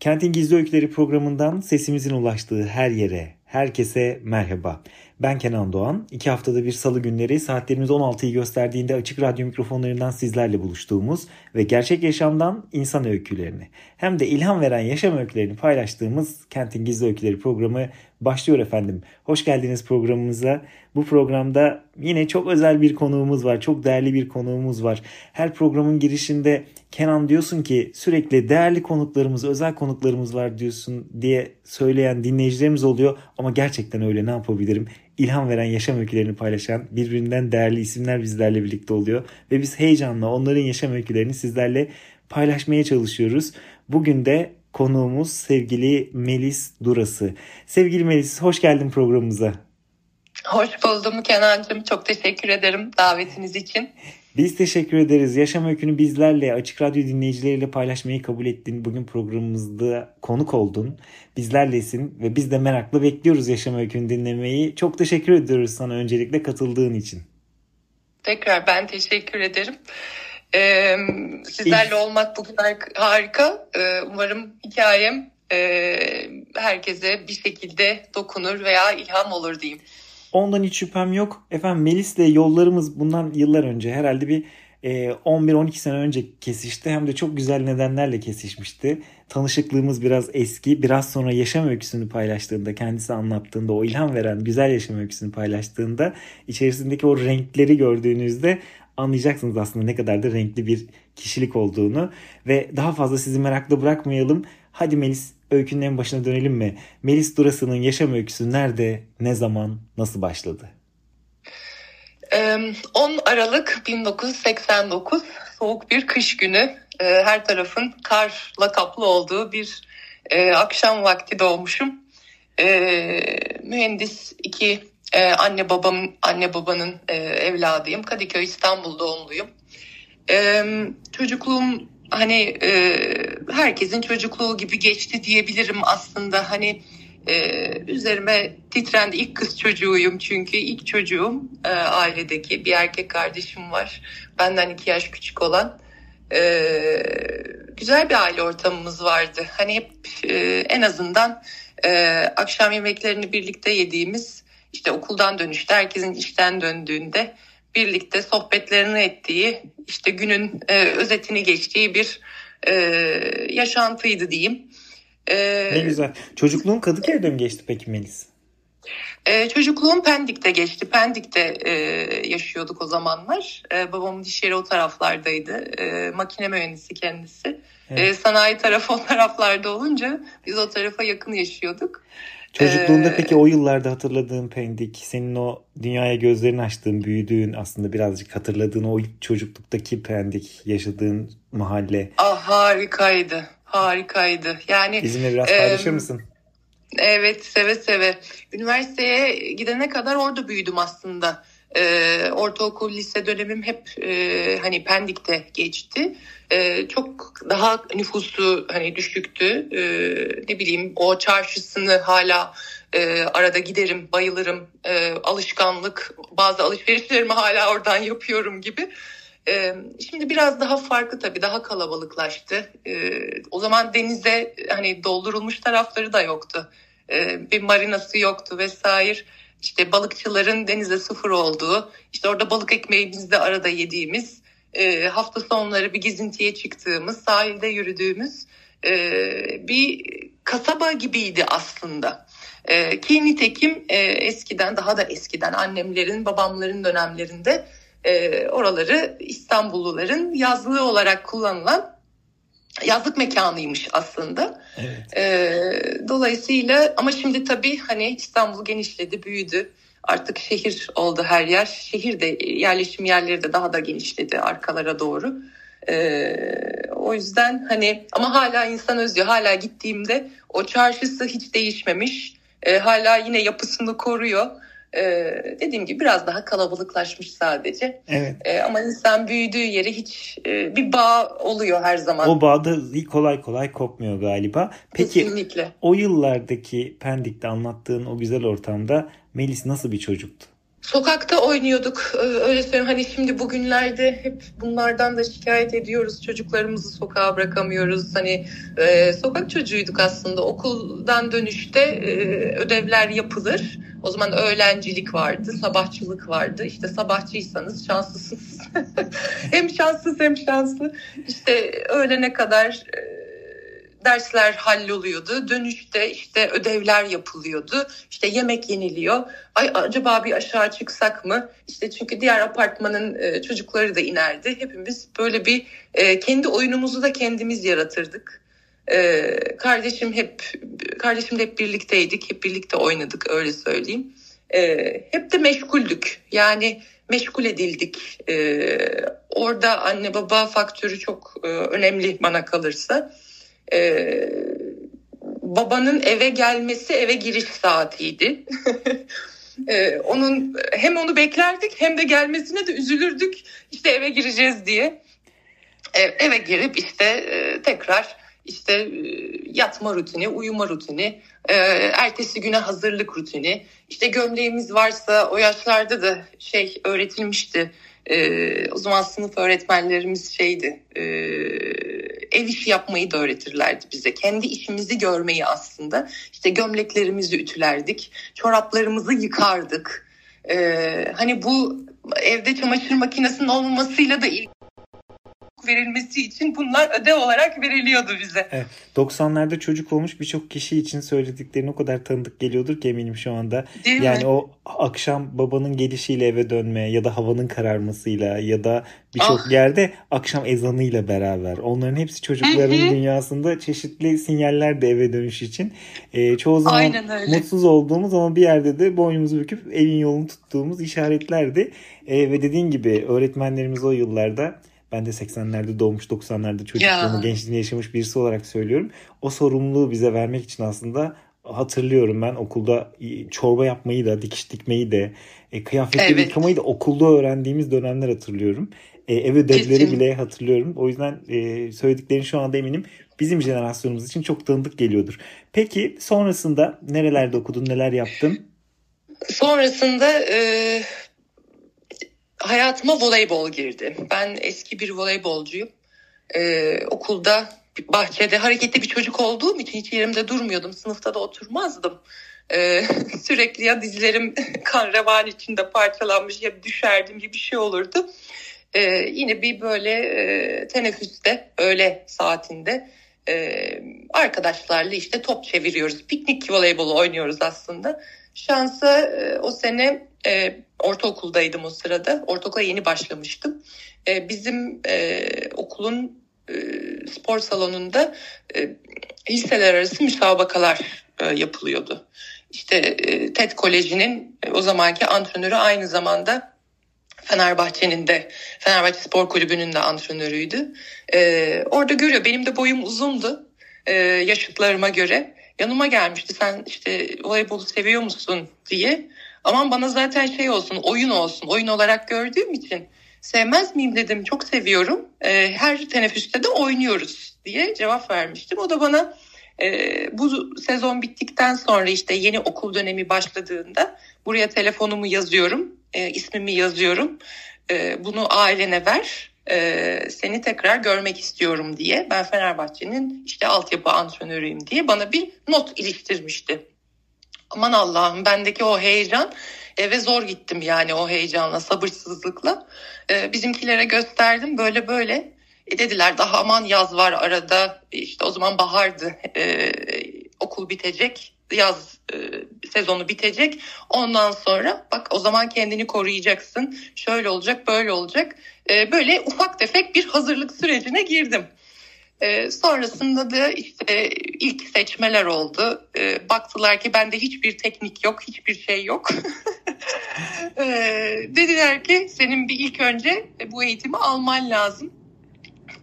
Kentin Gizli Öyküleri programından sesimizin ulaştığı her yere, herkese merhaba. Ben Kenan Doğan. İki haftada bir salı günleri saatlerimiz 16'yı gösterdiğinde açık radyo mikrofonlarından sizlerle buluştuğumuz ve gerçek yaşamdan insan öykülerini hem de ilham veren yaşam öykülerini paylaştığımız Kentin Gizli Öyküleri programı başlıyor efendim. Hoş geldiniz programımıza. Bu programda yine çok özel bir konuğumuz var. Çok değerli bir konuğumuz var. Her programın girişinde Kenan diyorsun ki sürekli değerli konuklarımız, özel konuklarımız var diyorsun diye söyleyen dinleyicilerimiz oluyor. Ama gerçekten öyle ne yapabilirim? ilham veren yaşam öykülerini paylaşan birbirinden değerli isimler bizlerle birlikte oluyor. Ve biz heyecanla onların yaşam öykülerini sizlerle paylaşmaya çalışıyoruz. Bugün de konuğumuz sevgili Melis Durası. Sevgili Melis hoş geldin programımıza. Hoş buldum Kenancığım. Çok teşekkür ederim davetiniz için. Biz teşekkür ederiz. Yaşam öykünü bizlerle, Açık Radyo dinleyicileriyle paylaşmayı kabul ettin. Bugün programımızda konuk oldun. Bizlerlesin ve biz de merakla bekliyoruz Yaşam öykünü dinlemeyi. Çok teşekkür ediyoruz sana öncelikle katıldığın için. Tekrar ben teşekkür ederim. Ee, sizlerle olmak bugün harika. Ee, umarım hikayem e, herkese bir şekilde dokunur veya ilham olur diyeyim. Ondan hiç şüphem yok. Efendim Melis'le yollarımız bundan yıllar önce herhalde bir 11-12 e, sene önce kesişti. Hem de çok güzel nedenlerle kesişmişti. Tanışıklığımız biraz eski. Biraz sonra yaşam öyküsünü paylaştığında, kendisi anlattığında, o ilham veren güzel yaşam öyküsünü paylaştığında içerisindeki o renkleri gördüğünüzde anlayacaksınız aslında ne kadar da renkli bir kişilik olduğunu. Ve daha fazla sizi merakla bırakmayalım. Hadi Melis öykünün en başına dönelim mi? Melis Durası'nın yaşam öyküsü nerede, ne zaman, nasıl başladı? 10 Aralık 1989 soğuk bir kış günü her tarafın karla kaplı olduğu bir akşam vakti doğmuşum. Mühendis iki anne babam anne babanın evladıyım. Kadıköy İstanbul doğumluyum. Çocukluğum hani e, herkesin çocukluğu gibi geçti diyebilirim aslında. Hani e, üzerime titrendi ilk kız çocuğuyum çünkü ilk çocuğum e, ailedeki bir erkek kardeşim var. Benden iki yaş küçük olan. E, güzel bir aile ortamımız vardı. Hani hep e, en azından e, akşam yemeklerini birlikte yediğimiz işte okuldan dönüşte herkesin işten döndüğünde birlikte sohbetlerini ettiği, işte günün e, özetini geçtiği bir e, yaşantıydı diyeyim. E, ne güzel. Çocukluğun Kadıköy'de mi geçti peki Melis? Ee, çocukluğum Pendik'te geçti. Pendik'te e, yaşıyorduk o zamanlar. E, babamın iş yeri o taraflardaydı. E, makine mühendisi kendisi. Evet. E, sanayi tarafı o taraflarda olunca biz o tarafa yakın yaşıyorduk. Çocukluğunda ee, peki o yıllarda hatırladığın Pendik, senin o dünyaya gözlerini açtığın, büyüdüğün aslında birazcık hatırladığın o çocukluktaki Pendik, yaşadığın mahalle. Ah harikaydı, harikaydı. Yani Bizimle biraz paylaşır e, mısın? Evet, seve seve. Üniversiteye gidene kadar orada büyüdüm aslında. E, ortaokul, lise dönemim hep e, hani Pendik'te geçti. E, çok daha nüfusu hani düşüktü. E, ne bileyim o çarşısını hala e, arada giderim, bayılırım. E, alışkanlık, bazı alışverişlerimi hala oradan yapıyorum gibi. Şimdi biraz daha farklı tabii, daha kalabalıklaştı. O zaman denize hani doldurulmuş tarafları da yoktu. Bir marinası yoktu vesaire işte balıkçıların denize sıfır olduğu, işte orada balık ekmeğimizde arada yediğimiz, e, hafta sonları bir gezintiye çıktığımız, sahilde yürüdüğümüz e, bir kasaba gibiydi aslında. E, ki nitekim e, eskiden, daha da eskiden annemlerin, babamların dönemlerinde e, oraları İstanbulluların yazlığı olarak kullanılan yazlık mekanıymış aslında. Evet. E, dolayısıyla ama şimdi tabii hani İstanbul genişledi, büyüdü. Artık şehir oldu her yer. Şehir de yerleşim yerleri de daha da genişledi arkalara doğru. E, o yüzden hani ama hala insan özlüyor. Hala gittiğimde o çarşısı hiç değişmemiş. E, hala yine yapısını koruyor. Ee, dediğim gibi biraz daha kalabalıklaşmış sadece. Evet. Ee, ama insan büyüdüğü yeri hiç e, bir bağ oluyor her zaman. O bağ da kolay kolay kopmuyor galiba. Peki Kesinlikle. o yıllardaki Pendik'te anlattığın o güzel ortamda Melis nasıl bir çocuktu? Sokakta oynuyorduk. Ee, öyle söyleyeyim hani şimdi bugünlerde hep bunlardan da şikayet ediyoruz. Çocuklarımızı sokağa bırakamıyoruz. Hani e, sokak çocuğuyduk aslında. Okuldan dönüşte e, ödevler yapılır. O zaman öğlencilik vardı, sabahçılık vardı. İşte sabahçıysanız şanslısınız. hem şanssız hem şanslı. İşte öğlene kadar e, dersler halloluyordu. Dönüşte işte ödevler yapılıyordu. İşte yemek yeniliyor. Ay acaba bir aşağı çıksak mı? İşte çünkü diğer apartmanın e, çocukları da inerdi. Hepimiz böyle bir e, kendi oyunumuzu da kendimiz yaratırdık. E, kardeşim hep kardeşimle hep birlikteydik. Hep birlikte oynadık öyle söyleyeyim. Hep de meşguldük. Yani meşgul edildik. Orada anne baba faktörü çok e, önemli bana kalırsa e, babanın eve gelmesi eve giriş saatiydi. e, onun hem onu beklerdik hem de gelmesine de üzülürdük. İşte eve gireceğiz diye. E, eve girip işte e, tekrar işte e, yatma rutini, uyuma rutini, e, ertesi güne hazırlık rutini. İşte gömleğimiz varsa o yaşlarda da şey öğretilmişti. E, o zaman sınıf öğretmenlerimiz şeydi. Ev işi yapmayı da öğretirlerdi bize. Kendi işimizi görmeyi aslında. İşte gömleklerimizi ütülerdik, çoraplarımızı yıkardık. Ee, hani bu evde çamaşır makinesinin olmasıyla da ilgili verilmesi için bunlar ödev olarak veriliyordu bize. Evet, 90'larda çocuk olmuş birçok kişi için söylediklerin o kadar tanıdık geliyordur ki eminim şu anda. Değil yani mi? o akşam babanın gelişiyle eve dönme ya da havanın kararmasıyla ya da birçok Ah. yerde akşam ezanıyla beraber. Onların hepsi çocukların dünyasında çeşitli sinyaller de eve dönüş için. Ee, çoğu zaman mutsuz olduğumuz ama bir yerde de boynumuzu büküp evin yolunu tuttuğumuz işaretlerdi. Ee, ve dediğin gibi öğretmenlerimiz o yıllarda ben de 80'lerde doğmuş 90'larda çocukluğunu Ya. gençliğini yaşamış birisi olarak söylüyorum. O sorumluluğu bize vermek için aslında hatırlıyorum ben okulda çorba yapmayı da dikiş dikmeyi de e, kıyafetleri Evet. yıkamayı da okulda öğrendiğimiz dönemler hatırlıyorum. E, ev ödevleri Kesin. bile hatırlıyorum. O yüzden e, söylediklerin şu anda eminim bizim jenerasyonumuz için çok tanıdık geliyordur. Peki sonrasında nerelerde okudun, neler yaptın? Sonrasında e, hayatıma voleybol girdi. Ben eski bir voleybolcuyum. E, okulda bahçede hareketli bir çocuk olduğum için hiç yerimde durmuyordum. Sınıfta da oturmazdım. E, sürekli ya dizlerim kan revan içinde parçalanmış ya düşerdim gibi bir şey olurdu. E, yine bir böyle e, teneffüste öğle saatinde e, arkadaşlarla işte top çeviriyoruz. Piknik voleybolu oynuyoruz aslında. Şansa e, o sene e, ortaokuldaydım o sırada. Ortaokula yeni başlamıştım. E, bizim e, okulun e, spor salonunda e, liseler arası müsabakalar e, yapılıyordu. İşte e, TED Koleji'nin e, o zamanki antrenörü aynı zamanda Fenerbahçe'nin de Fenerbahçe Spor Kulübü'nün de antrenörüydü. E, orada görüyor benim de boyum uzundu e, yaşıtlarıma göre. Yanıma gelmişti sen işte voleybolu seviyor musun diye. Aman bana zaten şey olsun oyun olsun oyun olarak gördüğüm için sevmez miyim dedim çok seviyorum. E, her teneffüste de oynuyoruz diye cevap vermiştim. O da bana e, bu sezon bittikten sonra işte yeni okul dönemi başladığında buraya telefonumu yazıyorum, e, ismimi yazıyorum. E, bunu ailene ver, e, seni tekrar görmek istiyorum diye. Ben Fenerbahçe'nin işte altyapı antrenörüyüm diye bana bir not iliştirmişti. Aman Allah'ım bendeki o heyecan eve zor gittim yani o heyecanla, sabırsızlıkla. E, bizimkilere gösterdim böyle böyle. E dediler daha aman yaz var arada işte o zaman bahardı e, okul bitecek yaz e, sezonu bitecek ondan sonra bak o zaman kendini koruyacaksın şöyle olacak böyle olacak E, böyle ufak tefek bir hazırlık sürecine girdim. E, sonrasında da işte ilk seçmeler oldu. E, baktılar ki bende hiçbir teknik yok, hiçbir şey yok. e, dediler ki senin bir ilk önce bu eğitimi alman lazım.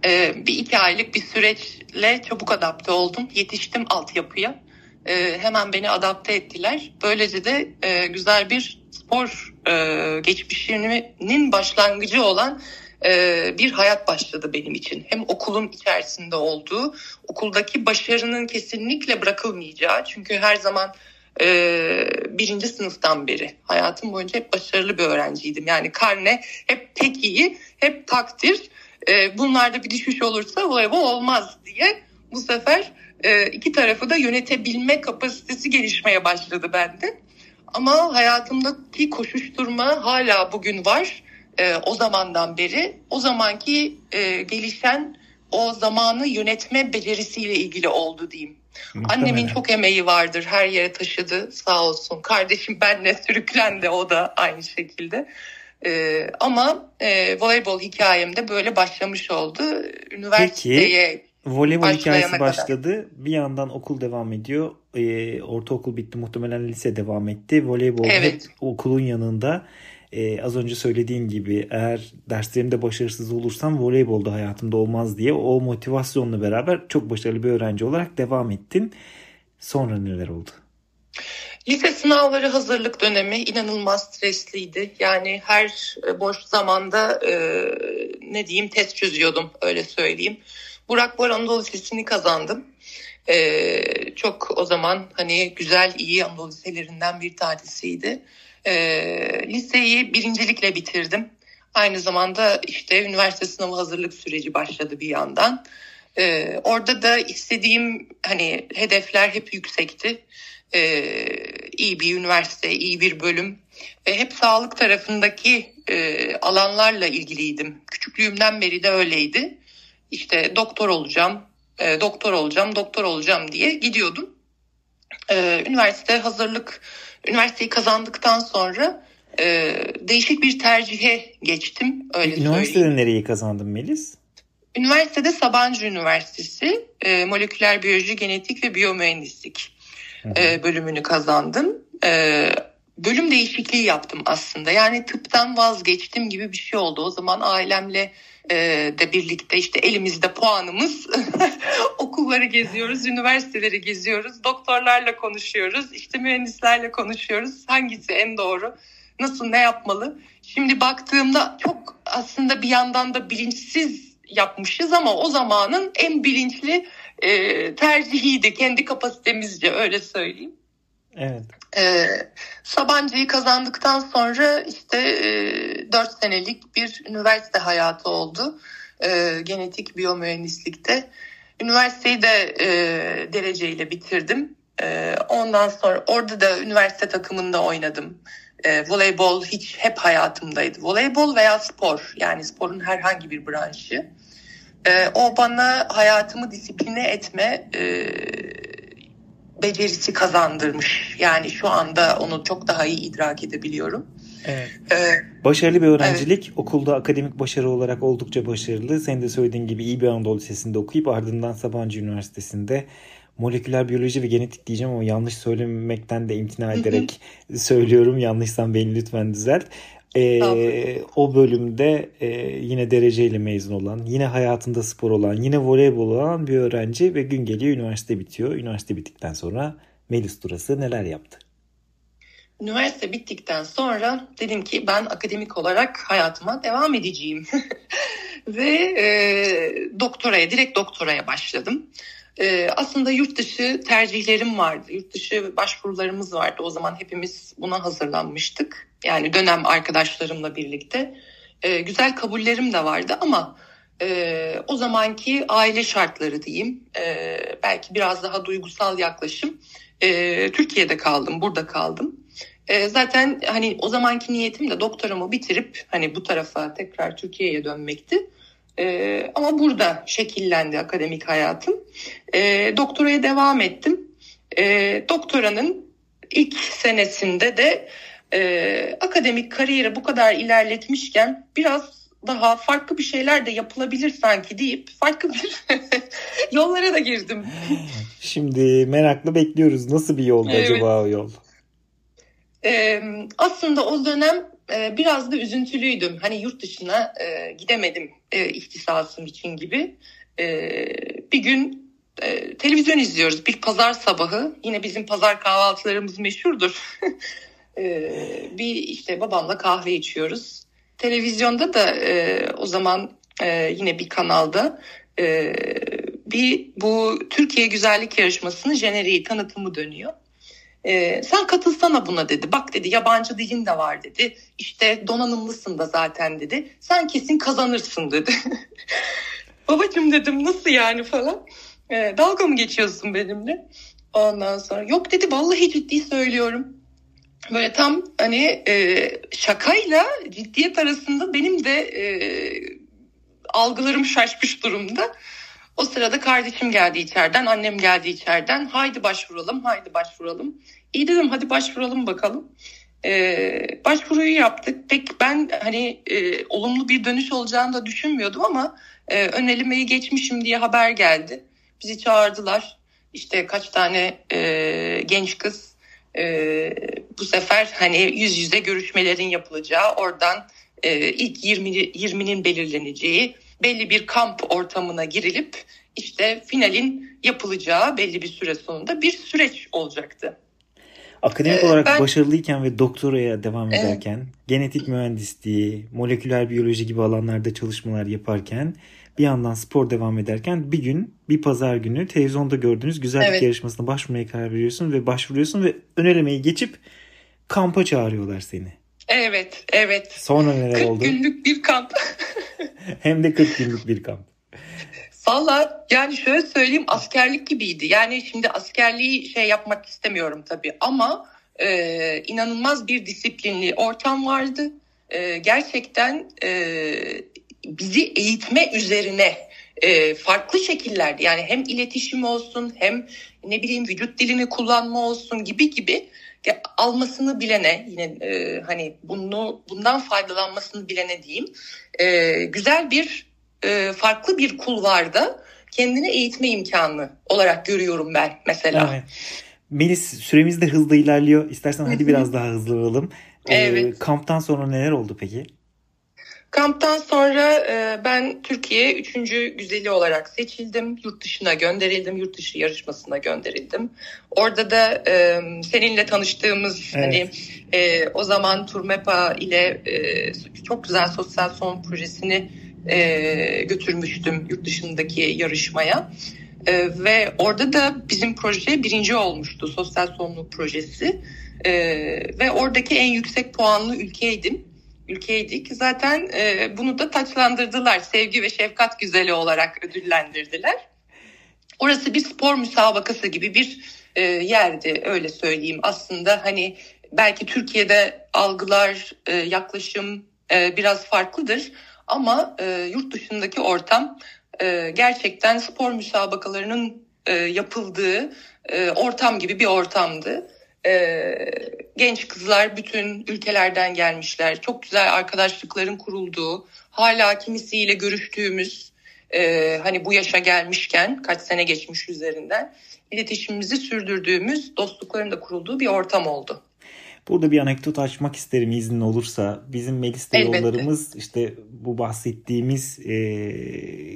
E, bir iki aylık bir süreçle çabuk adapte oldum. Yetiştim altyapıya. E, hemen beni adapte ettiler. Böylece de e, güzel bir spor e, geçmişinin başlangıcı olan bir hayat başladı benim için. Hem okulun içerisinde olduğu, okuldaki başarının kesinlikle bırakılmayacağı. Çünkü her zaman e, birinci sınıftan beri hayatım boyunca hep başarılı bir öğrenciydim. Yani karne hep pek iyi, hep takdir. E, bunlarda bir düşüş olursa voleybol olmaz diye bu sefer e, iki tarafı da yönetebilme kapasitesi gelişmeye başladı bende. Ama hayatımdaki koşuşturma hala bugün var. E, o zamandan beri. O zamanki e, gelişen o zamanı yönetme becerisiyle ilgili oldu diyeyim. Muhtemelen. Annemin çok emeği vardır. Her yere taşıdı sağ olsun. Kardeşim benle sürüklendi o da aynı şekilde. Ee, ama e, voleybol hikayem de böyle başlamış oldu. Üniversiteye Peki, voleybol hikayesi başladı. Kadar. Bir yandan okul devam ediyor. Ee, ortaokul bitti muhtemelen lise devam etti. Voleybol evet. hep okulun yanında. Ee, az önce söylediğin gibi eğer derslerimde başarısız olursam voleybolda hayatımda olmaz diye o motivasyonla beraber çok başarılı bir öğrenci olarak devam ettin. Sonra neler oldu? Lise sınavları hazırlık dönemi inanılmaz stresliydi. Yani her e, boş zamanda e, ne diyeyim test çözüyordum öyle söyleyeyim. Burak Bor Anadolu Lisesi'ni kazandım. E, çok o zaman hani güzel iyi Anadolu Liselerinden bir tanesiydi. E, liseyi birincilikle bitirdim. Aynı zamanda işte üniversite sınavı hazırlık süreci başladı bir yandan. Ee, orada da istediğim hani hedefler hep yüksekti e, iyi bir üniversite, iyi bir bölüm ve hep sağlık tarafındaki e, alanlarla ilgiliydim. Küçüklüğümden beri de öyleydi. İşte doktor olacağım, e, doktor olacağım, doktor olacağım diye gidiyordum. E, üniversite hazırlık, üniversiteyi kazandıktan sonra e, değişik bir tercihe geçtim. Öyle Üniversitede söyleyeyim. nereyi kazandın Melis? Üniversitede Sabancı Üniversitesi, e, moleküler biyoloji, genetik ve biyomühendislik e, bölümünü kazandım. E, bölüm değişikliği yaptım aslında. Yani tıptan vazgeçtim gibi bir şey oldu. O zaman ailemle e, de birlikte işte elimizde puanımız okulları geziyoruz, üniversiteleri geziyoruz, doktorlarla konuşuyoruz, işte mühendislerle konuşuyoruz. Hangisi en doğru? Nasıl ne yapmalı? Şimdi baktığımda çok aslında bir yandan da bilinçsiz yapmışız ama o zamanın en bilinçli e, tercihiydi kendi kapasitemizce öyle söyleyeyim. Evet. E, Sabancı'yı kazandıktan sonra işte e, 4 senelik bir üniversite hayatı oldu. E, genetik biyomühendislikte. Üniversiteyi de e, dereceyle bitirdim. E, ondan sonra orada da üniversite takımında oynadım. E, voleybol hiç hep hayatımdaydı. Voleybol veya spor yani sporun herhangi bir branşı. E, o bana hayatımı disipline etme e, becerisi kazandırmış. Yani şu anda onu çok daha iyi idrak edebiliyorum. Evet. Ee, başarılı bir öğrencilik. Evet. Okulda akademik başarı olarak oldukça başarılı. Senin de söylediğin gibi iyi bir Anadolu Lisesi'nde okuyup ardından Sabancı Üniversitesi'nde moleküler biyoloji ve genetik diyeceğim ama yanlış söylemekten de imtina ederek söylüyorum. Yanlışsam beni lütfen düzelt. Ee, o bölümde e, yine dereceyle mezun olan, yine hayatında spor olan, yine voleybol olan bir öğrenci ve gün geliyor üniversite bitiyor. Üniversite bittikten sonra Melis Durası neler yaptı? Üniversite bittikten sonra dedim ki ben akademik olarak hayatıma devam edeceğim. ve e, doktoraya, direkt doktoraya başladım. E, aslında yurt dışı tercihlerim vardı. Yurt dışı başvurularımız vardı. O zaman hepimiz buna hazırlanmıştık. Yani dönem arkadaşlarımla birlikte. E, güzel kabullerim de vardı ama e, o zamanki aile şartları diyeyim. E, belki biraz daha duygusal yaklaşım. E, Türkiye'de kaldım, burada kaldım. E, zaten hani o zamanki niyetim de doktoramı bitirip hani bu tarafa tekrar Türkiye'ye dönmekti. E, ama burada şekillendi akademik hayatım. E, doktoraya devam ettim. E, doktoranın ilk senesinde de e, akademik kariyeri bu kadar ilerletmişken biraz daha farklı bir şeyler de yapılabilir sanki deyip farklı bir yollara da girdim. Şimdi merakla bekliyoruz. Nasıl bir yolda evet. acaba o yol? e, aslında o dönem e, biraz da üzüntülüydüm. Hani yurt dışına e, gidemedim e, ihtisasım için gibi. E, bir gün e, televizyon izliyoruz. Bir pazar sabahı. Yine bizim pazar kahvaltılarımız meşhurdur. e, bir işte babamla kahve içiyoruz. Televizyonda da e, o zaman e, yine bir kanalda e, bir bu Türkiye Güzellik Yarışması'nın jeneriği tanıtımı dönüyor. Ee, sen katılsana buna dedi. Bak dedi yabancı dilin de var dedi. İşte donanımlısın da zaten dedi. Sen kesin kazanırsın dedi. Babacım dedim nasıl yani falan. Ee, dalga mı geçiyorsun benimle? Ondan sonra yok dedi vallahi ciddi söylüyorum. Böyle tam hani e, şakayla ciddiyet arasında benim de e, algılarım şaşmış durumda. O sırada kardeşim geldi içeriden, annem geldi içeriden. Haydi başvuralım, haydi başvuralım. İyi dedim hadi başvuralım bakalım. Ee, başvuruyu yaptık. Pek ben hani e, olumlu bir dönüş olacağını da düşünmüyordum ama e, ön geçmişim diye haber geldi. Bizi çağırdılar. İşte kaç tane e, genç kız e, bu sefer hani yüz yüze görüşmelerin yapılacağı oradan e, ilk 20 20'nin belirleneceği belli bir kamp ortamına girilip işte finalin yapılacağı belli bir süre sonunda bir süreç olacaktı. Akademik ee, olarak ben, başarılıyken ve doktoraya devam ederken, evet. genetik mühendisliği, moleküler biyoloji gibi alanlarda çalışmalar yaparken, bir yandan spor devam ederken bir gün bir pazar günü televizyonda gördüğünüz güzellik evet. yarışmasına başvurmaya karar veriyorsun ve başvuruyorsun ve önelemeyi geçip kampa çağırıyorlar seni. Evet, evet. Sonra neler 40 oldu? 40 günlük bir kamp. Hem de 40 günlük bir kamp. Valla yani şöyle söyleyeyim askerlik gibiydi. Yani şimdi askerliği şey yapmak istemiyorum tabii ama e, inanılmaz bir disiplinli ortam vardı. E, gerçekten e, bizi eğitme üzerine e, farklı şekillerde yani hem iletişim olsun hem ne bileyim vücut dilini kullanma olsun gibi gibi almasını bilene yine e, hani bunu bundan faydalanmasını bilene diyeyim e, güzel bir e, farklı bir kulvarda kendini eğitme imkanı olarak görüyorum ben mesela. Evet. Melis süremiz de hızlı ilerliyor. İstersen hadi biraz daha hızlı olalım. Ee, evet. kamptan sonra neler oldu peki? Kamptan sonra e, ben Türkiye üçüncü güzeli olarak seçildim. Yurt dışına gönderildim. Yurt dışı yarışmasına gönderildim. Orada da e, seninle tanıştığımız evet. hani e, o zaman Turmepa ile e, çok güzel sosyal son projesini e, götürmüştüm yurt dışındaki yarışmaya. E, ve orada da bizim proje birinci olmuştu sosyal sorumluluk projesi. E, ve oradaki en yüksek puanlı ülkeydim. Ülkeydik. Zaten e, bunu da taçlandırdılar. Sevgi ve şefkat güzeli olarak ödüllendirdiler. Orası bir spor müsabakası gibi bir e, yerdi öyle söyleyeyim. Aslında hani belki Türkiye'de algılar, e, yaklaşım e, biraz farklıdır. Ama e, yurt dışındaki ortam e, gerçekten spor müsabakalarının e, yapıldığı e, ortam gibi bir ortamdı. E, genç kızlar bütün ülkelerden gelmişler. Çok güzel arkadaşlıkların kurulduğu, hala kimisiyle görüştüğümüz, e, hani bu yaşa gelmişken kaç sene geçmiş üzerinden iletişimimizi sürdürdüğümüz, dostlukların da kurulduğu bir ortam oldu. Burada bir anekdot açmak isterim iznin olursa. Bizim Melis'le yollarımız işte bu bahsettiğimiz e,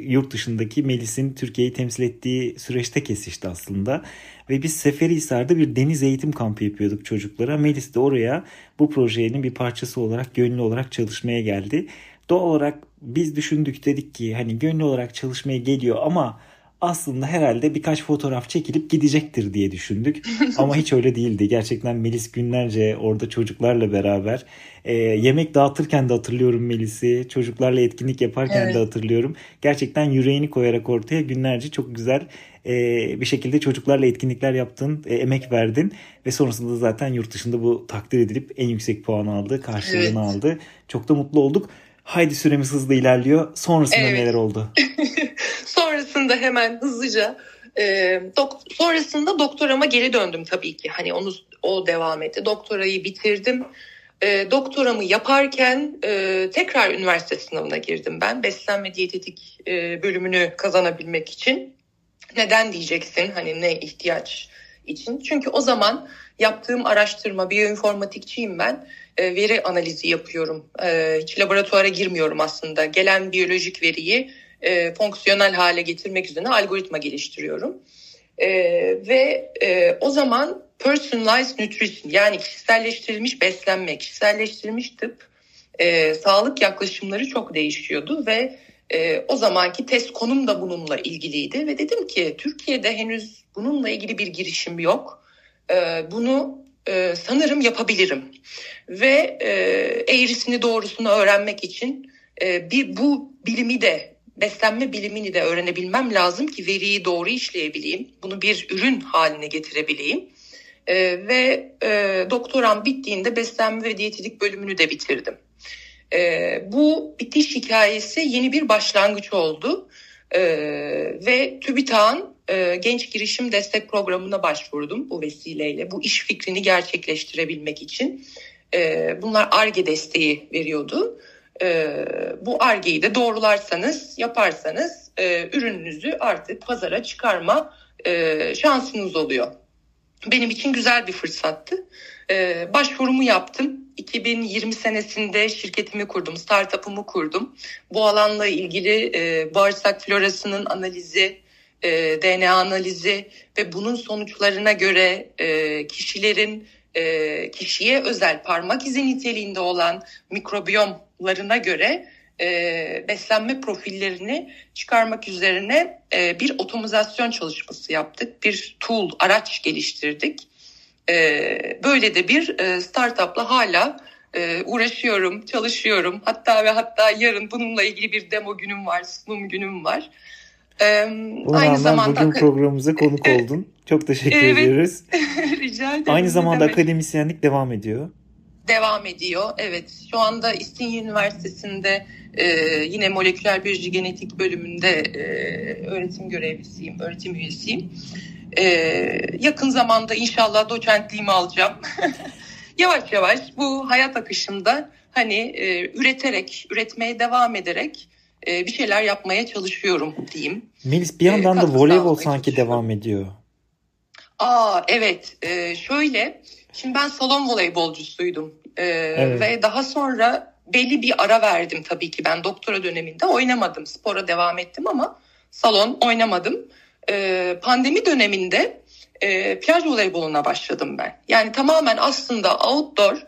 yurt dışındaki Melis'in Türkiye'yi temsil ettiği süreçte kesişti aslında. Ve biz Seferihisar'da bir deniz eğitim kampı yapıyorduk çocuklara. Melis de oraya bu projenin bir parçası olarak gönüllü olarak çalışmaya geldi. Doğal olarak biz düşündük dedik ki hani gönüllü olarak çalışmaya geliyor ama aslında herhalde birkaç fotoğraf çekilip gidecektir diye düşündük. Ama hiç öyle değildi. Gerçekten Melis günlerce orada çocuklarla beraber e, yemek dağıtırken de hatırlıyorum Melis'i. Çocuklarla etkinlik yaparken evet. de hatırlıyorum. Gerçekten yüreğini koyarak ortaya günlerce çok güzel e, bir şekilde çocuklarla etkinlikler yaptın, e, emek verdin ve sonrasında zaten yurt dışında bu takdir edilip en yüksek puan aldı, karşılığını evet. aldı. Çok da mutlu olduk. Haydi süremiz hızlı ilerliyor. Sonrasında evet. neler oldu? sonrasında hemen hızlıca e, dok- sonrasında doktorama geri döndüm tabii ki. Hani onu o devam etti. Doktorayı bitirdim. E, doktoramı yaparken e, tekrar üniversite sınavına girdim ben. Beslenme diyetetik e, bölümünü kazanabilmek için. Neden diyeceksin? Hani ne ihtiyaç için. Çünkü o zaman yaptığım araştırma, biyoinformatikçiyim ben, e, veri analizi yapıyorum. E, hiç laboratuvara girmiyorum aslında. Gelen biyolojik veriyi e, fonksiyonel hale getirmek üzere algoritma geliştiriyorum. E, ve e, o zaman personalized nutrition yani kişiselleştirilmiş beslenme, kişiselleştirilmiş tıp e, sağlık yaklaşımları çok değişiyordu ve e, o zamanki test konum da bununla ilgiliydi ve dedim ki Türkiye'de henüz bununla ilgili bir girişim yok. E, bunu e, sanırım yapabilirim ve e, eğrisini doğrusunu öğrenmek için e, bir bu bilimi de beslenme bilimini de öğrenebilmem lazım ki veriyi doğru işleyebileyim. Bunu bir ürün haline getirebileyim. E, ve e, doktoram bittiğinde beslenme ve diyetetik bölümünü de bitirdim. E, bu bitiş hikayesi yeni bir başlangıç oldu. E, ve TÜBİTAK'ın e, genç girişim destek programına başvurdum bu vesileyle. Bu iş fikrini gerçekleştirebilmek için. E, bunlar ARGE desteği veriyordu. E, bu ARGE'yi de doğrularsanız, yaparsanız e, ürününüzü artık pazara çıkarma e, şansınız oluyor. Benim için güzel bir fırsattı. E, başvurumu yaptım 2020 senesinde şirketimi kurdum, startup'ımı kurdum. Bu alanla ilgili e, bağırsak florasının analizi, e, DNA analizi ve bunun sonuçlarına göre e, kişilerin e, kişiye özel parmak izi niteliğinde olan mikrobiyomlarına göre e, beslenme profillerini çıkarmak üzerine e, bir otomizasyon çalışması yaptık. Bir tool, araç geliştirdik. E, böyle de bir e, startupla hala e, uğraşıyorum, çalışıyorum. Hatta ve hatta yarın bununla ilgili bir demo günüm var, sunum günüm var. E, Buna aynı zamanda bugün programımıza konuk oldun. Çok teşekkür evet. ediyoruz. Rica ederim. Aynı zamanda demek. akademisyenlik devam ediyor. Devam ediyor. Evet. Şu anda İstinye Üniversitesi'nde e, yine moleküler biyoloji genetik bölümünde e, öğretim görevlisiyim, öğretim üyesiyim. E, yakın zamanda inşallah doçentliğimi alacağım. yavaş yavaş bu hayat akışında hani e, üreterek, üretmeye devam ederek e, bir şeyler yapmaya çalışıyorum diyeyim. Melis bir yandan e, da voleybol sanki devam ediyor. Aa evet e, şöyle şimdi ben salon voleybolcusuydum e, evet. ve daha sonra belli bir ara verdim tabii ki ben doktora döneminde oynamadım spora devam ettim ama salon oynamadım. E, pandemi döneminde e, plaj voleyboluna başladım ben. Yani tamamen aslında outdoor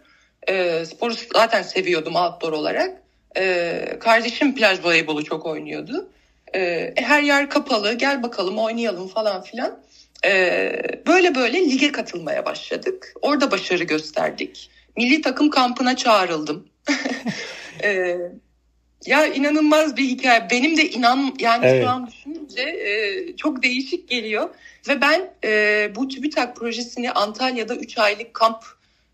e, sporu zaten seviyordum outdoor olarak. E, kardeşim plaj voleybolu çok oynuyordu. E, her yer kapalı gel bakalım oynayalım falan filan. E, böyle böyle lige katılmaya başladık. Orada başarı gösterdik. Milli takım kampına çağrıldım. e, ya inanılmaz bir hikaye. Benim de inan yani evet. şu an düşününce e, çok değişik geliyor. Ve ben e, bu TÜBİTAK projesini Antalya'da 3 aylık kamp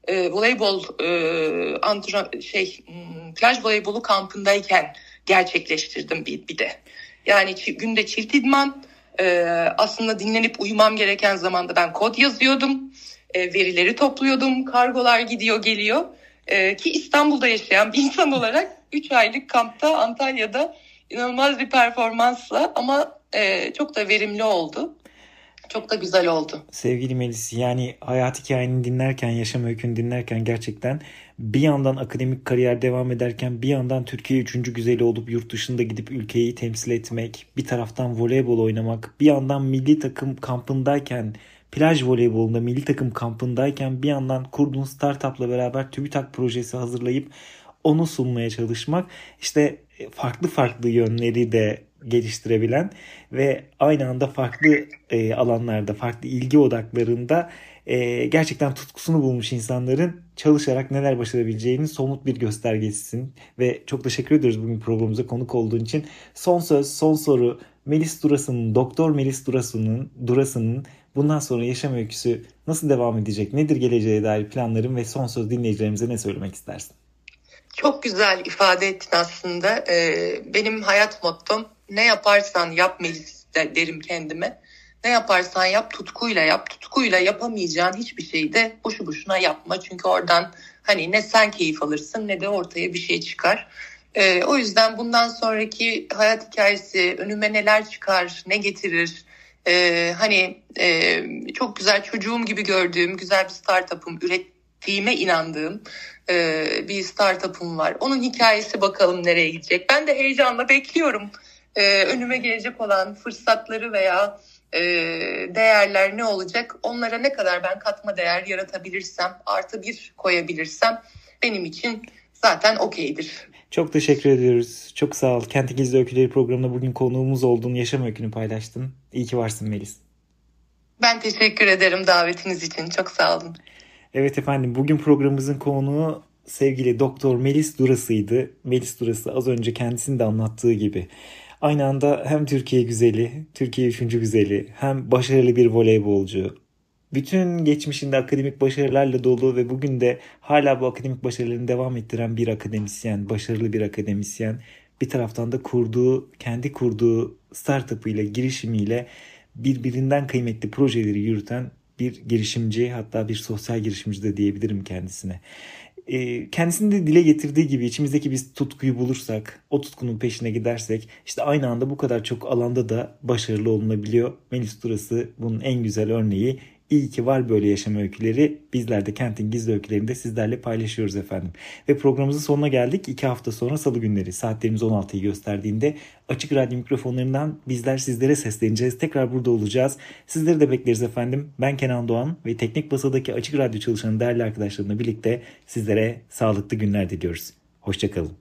e, voleybol e, antra, şey hmm, plaj voleybolu kampındayken gerçekleştirdim bir, bir de. Yani günde çift idman e, aslında dinlenip uyumam gereken zamanda ben kod yazıyordum. E, verileri topluyordum. Kargolar gidiyor geliyor. E, ki İstanbul'da yaşayan bir insan olarak 3 aylık kampta Antalya'da inanılmaz bir performansla ama e, çok da verimli oldu. Çok da güzel oldu. Sevgili Melis yani hayat hikayeni dinlerken, yaşam öykünü dinlerken gerçekten bir yandan akademik kariyer devam ederken bir yandan Türkiye üçüncü güzeli olup yurt dışında gidip ülkeyi temsil etmek, bir taraftan voleybol oynamak, bir yandan milli takım kampındayken plaj voleybolunda milli takım kampındayken bir yandan kurduğun startupla beraber TÜBİTAK projesi hazırlayıp onu sunmaya çalışmak işte farklı farklı yönleri de geliştirebilen ve aynı anda farklı e, alanlarda, farklı ilgi odaklarında e, gerçekten tutkusunu bulmuş insanların çalışarak neler başarabileceğinin somut bir göstergesisin. Ve çok teşekkür ediyoruz bugün programımıza konuk olduğun için. Son söz, son soru Melis Durası'nın, Doktor Melis Durası'nın, Durası'nın bundan sonra yaşam öyküsü nasıl devam edecek? Nedir geleceğe dair planların ve son söz dinleyicilerimize ne söylemek istersin? Çok güzel ifade ettin aslında. Ee, benim hayat mottom ne yaparsan yap Melis derim kendime. Ne yaparsan yap tutkuyla yap. Tutkuyla yapamayacağın hiçbir şeyi de boşu boşuna yapma. Çünkü oradan hani ne sen keyif alırsın ne de ortaya bir şey çıkar. Ee, o yüzden bundan sonraki hayat hikayesi önüme neler çıkar, ne getirir, e, hani e, çok güzel çocuğum gibi gördüğüm güzel bir startup'ım ürettiğime inandığım e, bir startup'ım var. Onun hikayesi bakalım nereye gidecek. Ben de heyecanla bekliyorum e, önüme gelecek olan fırsatları veya e, değerler ne olacak? Onlara ne kadar ben katma değer yaratabilirsem, artı bir koyabilirsem benim için zaten okeydir. Çok teşekkür ediyoruz. Çok sağ ol. Kentin Gizli Öyküleri programında bugün konuğumuz olduğun yaşam öykünü paylaştın. İyi ki varsın Melis. Ben teşekkür ederim davetiniz için. Çok sağ olun. Evet efendim bugün programımızın konuğu sevgili Doktor Melis Durası'ydı. Melis Durası az önce kendisinin de anlattığı gibi aynı anda hem Türkiye güzeli, Türkiye üçüncü güzeli, hem başarılı bir voleybolcu. Bütün geçmişinde akademik başarılarla dolu ve bugün de hala bu akademik başarılarını devam ettiren bir akademisyen, başarılı bir akademisyen. Bir taraftan da kurduğu, kendi kurduğu startup'ıyla, girişimiyle birbirinden kıymetli projeleri yürüten bir girişimci hatta bir sosyal girişimci de diyebilirim kendisine. E, kendisinin de dile getirdiği gibi içimizdeki biz tutkuyu bulursak, o tutkunun peşine gidersek işte aynı anda bu kadar çok alanda da başarılı olunabiliyor. Melis Turası bunun en güzel örneği. İyi ki var böyle yaşam öyküleri. Bizler de kentin gizli öykülerini de sizlerle paylaşıyoruz efendim. Ve programımızın sonuna geldik. İki hafta sonra salı günleri saatlerimiz 16'yı gösterdiğinde açık radyo mikrofonlarından bizler sizlere sesleneceğiz. Tekrar burada olacağız. Sizleri de bekleriz efendim. Ben Kenan Doğan ve Teknik Basa'daki açık radyo çalışan değerli arkadaşlarımla birlikte sizlere sağlıklı günler diliyoruz. Hoşçakalın.